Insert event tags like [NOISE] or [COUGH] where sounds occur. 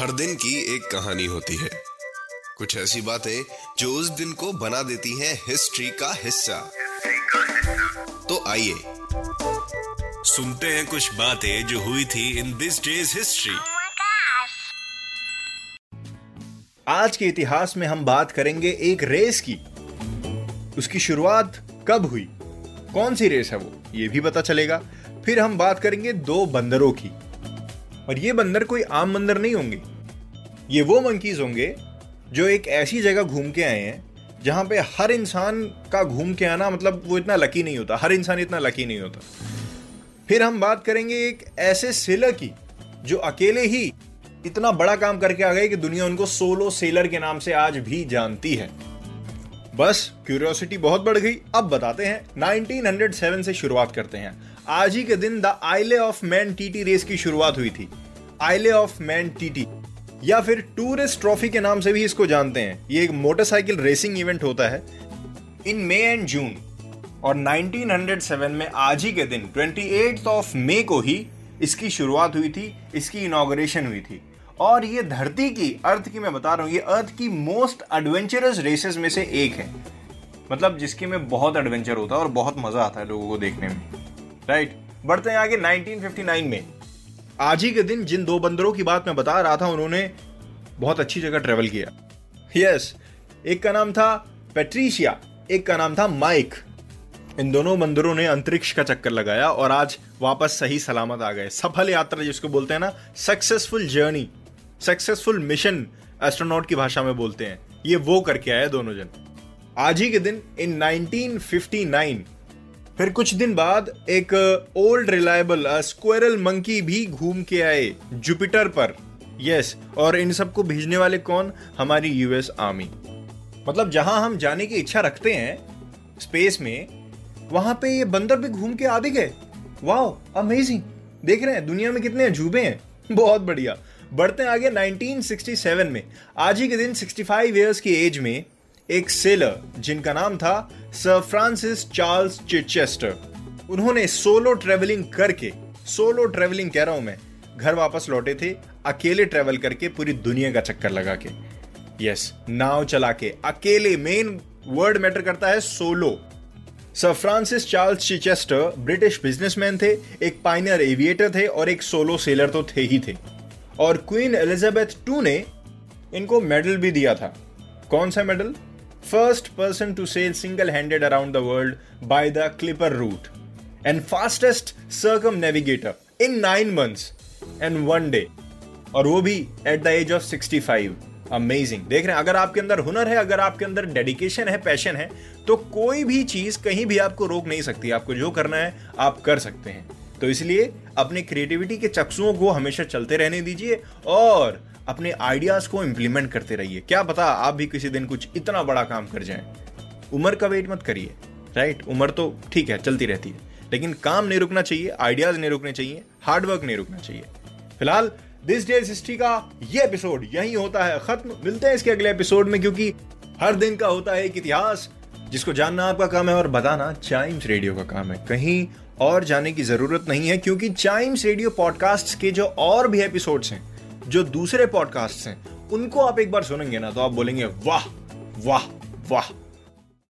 हर दिन की एक कहानी होती है। कुछ ऐसी बातें जो उस दिन को बना देती हैं हिस्ट्री का हिस्सा। तो आइए सुनते हैं कुछ बातें जो हुई थी इन दिस डेज़ हिस्ट्री! आज के इतिहास में हम बात करेंगे एक रेस की। उसकी शुरुआत कब हुई? कौन सी रेस है वो? ये भी पता चलेगा। फिर हम बात करेंगे दो बंदरों की। और ये बंदर कोई आम बंदर नहीं होंगे। ये वो मंकीज होंगे जो एक ऐसी जगह घूम के आए हैं, जहाँ पे हर इंसान का घूम के आना मतलब वो इतना लकी नहीं होता, हर इंसान इतना लकी नहीं होता। फिर हम बात करेंगे एक ऐसे सेलर की, जो अकेले ही इतना बड़ा काम करके आ गए कि दुनिया उनको सोलो सेलर के नाम से आज भी जानती है। बस क्यूरियोसिटी बहुत बढ़ गई। अब बताते हैं 1907 से शुरुआत करते हैं। आज ही के दिन द आइले ऑफ़ मैन टीटी रेस की शुरुआत हुई थी। आइले ऑफ़ मैन टीटी। या फिर टूरिस्ट ट्रॉफी के नाम से भी इसको जानते हैं। ये एक मोटरसाइकिल रेसिंग इवेंट होता है। इन मे एंड जून और 1907 में आज ही के दिन 28th ऑफ़ मई को ही इसकी शुरुआत हुई थी, इसकी इनाग्रेशन हुई थी। और ये धरती की, अर्थ की मैं बता रहा हूँ, ये अर्थ की मोस्ट एडवेंचरस रेसेस में से एक है। मतलब जिसके में बहुत एडवेंचर होता है और बहुत मज़ा आता है लोगों को देखने में। राइट बढ़ते हैं आगे 1959 में। आज ही के दिन जिन दो बंदरों की बात मैं बता रहा था उन्होंने बहुत अच्छी जगह ट्रेवल किया। यस yes, एक का नाम था पेट्रीशिया एक का नाम था माइक इन दोनों बंदरों ने अंतरिक्ष का चक्कर लगाया और आज वापस सही सलामत आ गए। सफल यात्रा जिसको बोलते हैं ना successful journey successful mission astronaut की भाषा में बोलते हैं। ये वो करके आए दोनों जन। आज ही के दिन इन 1959 फिर कुछ दिन बाद एक ओल्ड रिलायबल स्क्वेरल मंकी भी घूम के आए जुपिटर पर। यस और इन सबको भेजने वाले कौन? हमारी यूएस आर्मी मतलब जहाँ हम जाने की इच्छा रखते हैं स्पेस में, वहाँ पे ये बंदर भी घूम के आ भी गए। वाओ अमेजिंग देख रहे हैं, दुनिया में कितने अजूबे हैं। [LAUGHS] बहुत बढ़िया। बढ़ते आगे 1967 में। आज ही के दिन 65 इयर्स की एज में एक सेलर जिनका नाम था सर फ्रांसिस चार्ल्स चिचेस्टर उन्होंने सोलो ट्रेवलिंग करके सोलो ट्रेवलिंग कह रहा हूँ मैं, घर वापस लौटे थे, अकेले ट्रेवल करके पूरी दुनिया का चक्कर लगा के। यस नाव चला के, अकेले मेन वर्ड मैटर करता है solo sir Francis Charles Chichester British businessman थे, एक पाइनियर एविएटर थे और एक सोलो सेलर तो थे ही थे। और क्वीन एलिजाबेथ टू ने इनको मेडल भी दिया था। कौन सा medal person to sail single handed around the world by the clipper route and fastest circumnavigator in nine months and one day और वो भी at the age of 65 amazing देख रहे हैं, अगर आपके अंदर हुनर है, अगर आपके अंदर डेडिकेशन है पैशन है तो कोई भी चीज़ कहीं भी आपको रोक नहीं सकती। आपको जो करना है, आप कर सकते हैं। तो इसलिए अपने क्रिएटिविटी के चक्सुओं को हमेशा चलते रहने दीजिए और अपने आइडियाज़ को इंप्लीमेंट करते रहिए। क्या पता आप भी किसी दिन कुछ इतना बड़ा काम कर जाएँ। उम्र का वेट मत करिए राइट उम्र तो ठीक है, चलती रहती है। लेकिन काम नहीं रुकना चाहिए आइडियाज़ नहीं रुकने चाहिए हार्डवर्क नहीं रुकना चाहिए। फ़िलहाल दिस डेज़ हिस्ट्री का ये एपिसोड यही होता है, खत्म। मिलते हैं इसके अगले एपिसोड में, क्योंकि हर दिन का होता है एक इतिहास, जिसको जानना आपका काम है और बताना चाइम्स रेडियो का काम है। कहीं और जाने की ज़रूरत नहीं है, क्योंकि चाइम्स रेडियो पॉडकास्ट के जो और भी एपिसोड्स हैं जो दूसरे पॉडकास्ट हैं, उनको आप एक बार सुनेंगे ना तो आप बोलेंगे, वाह वाह वाह।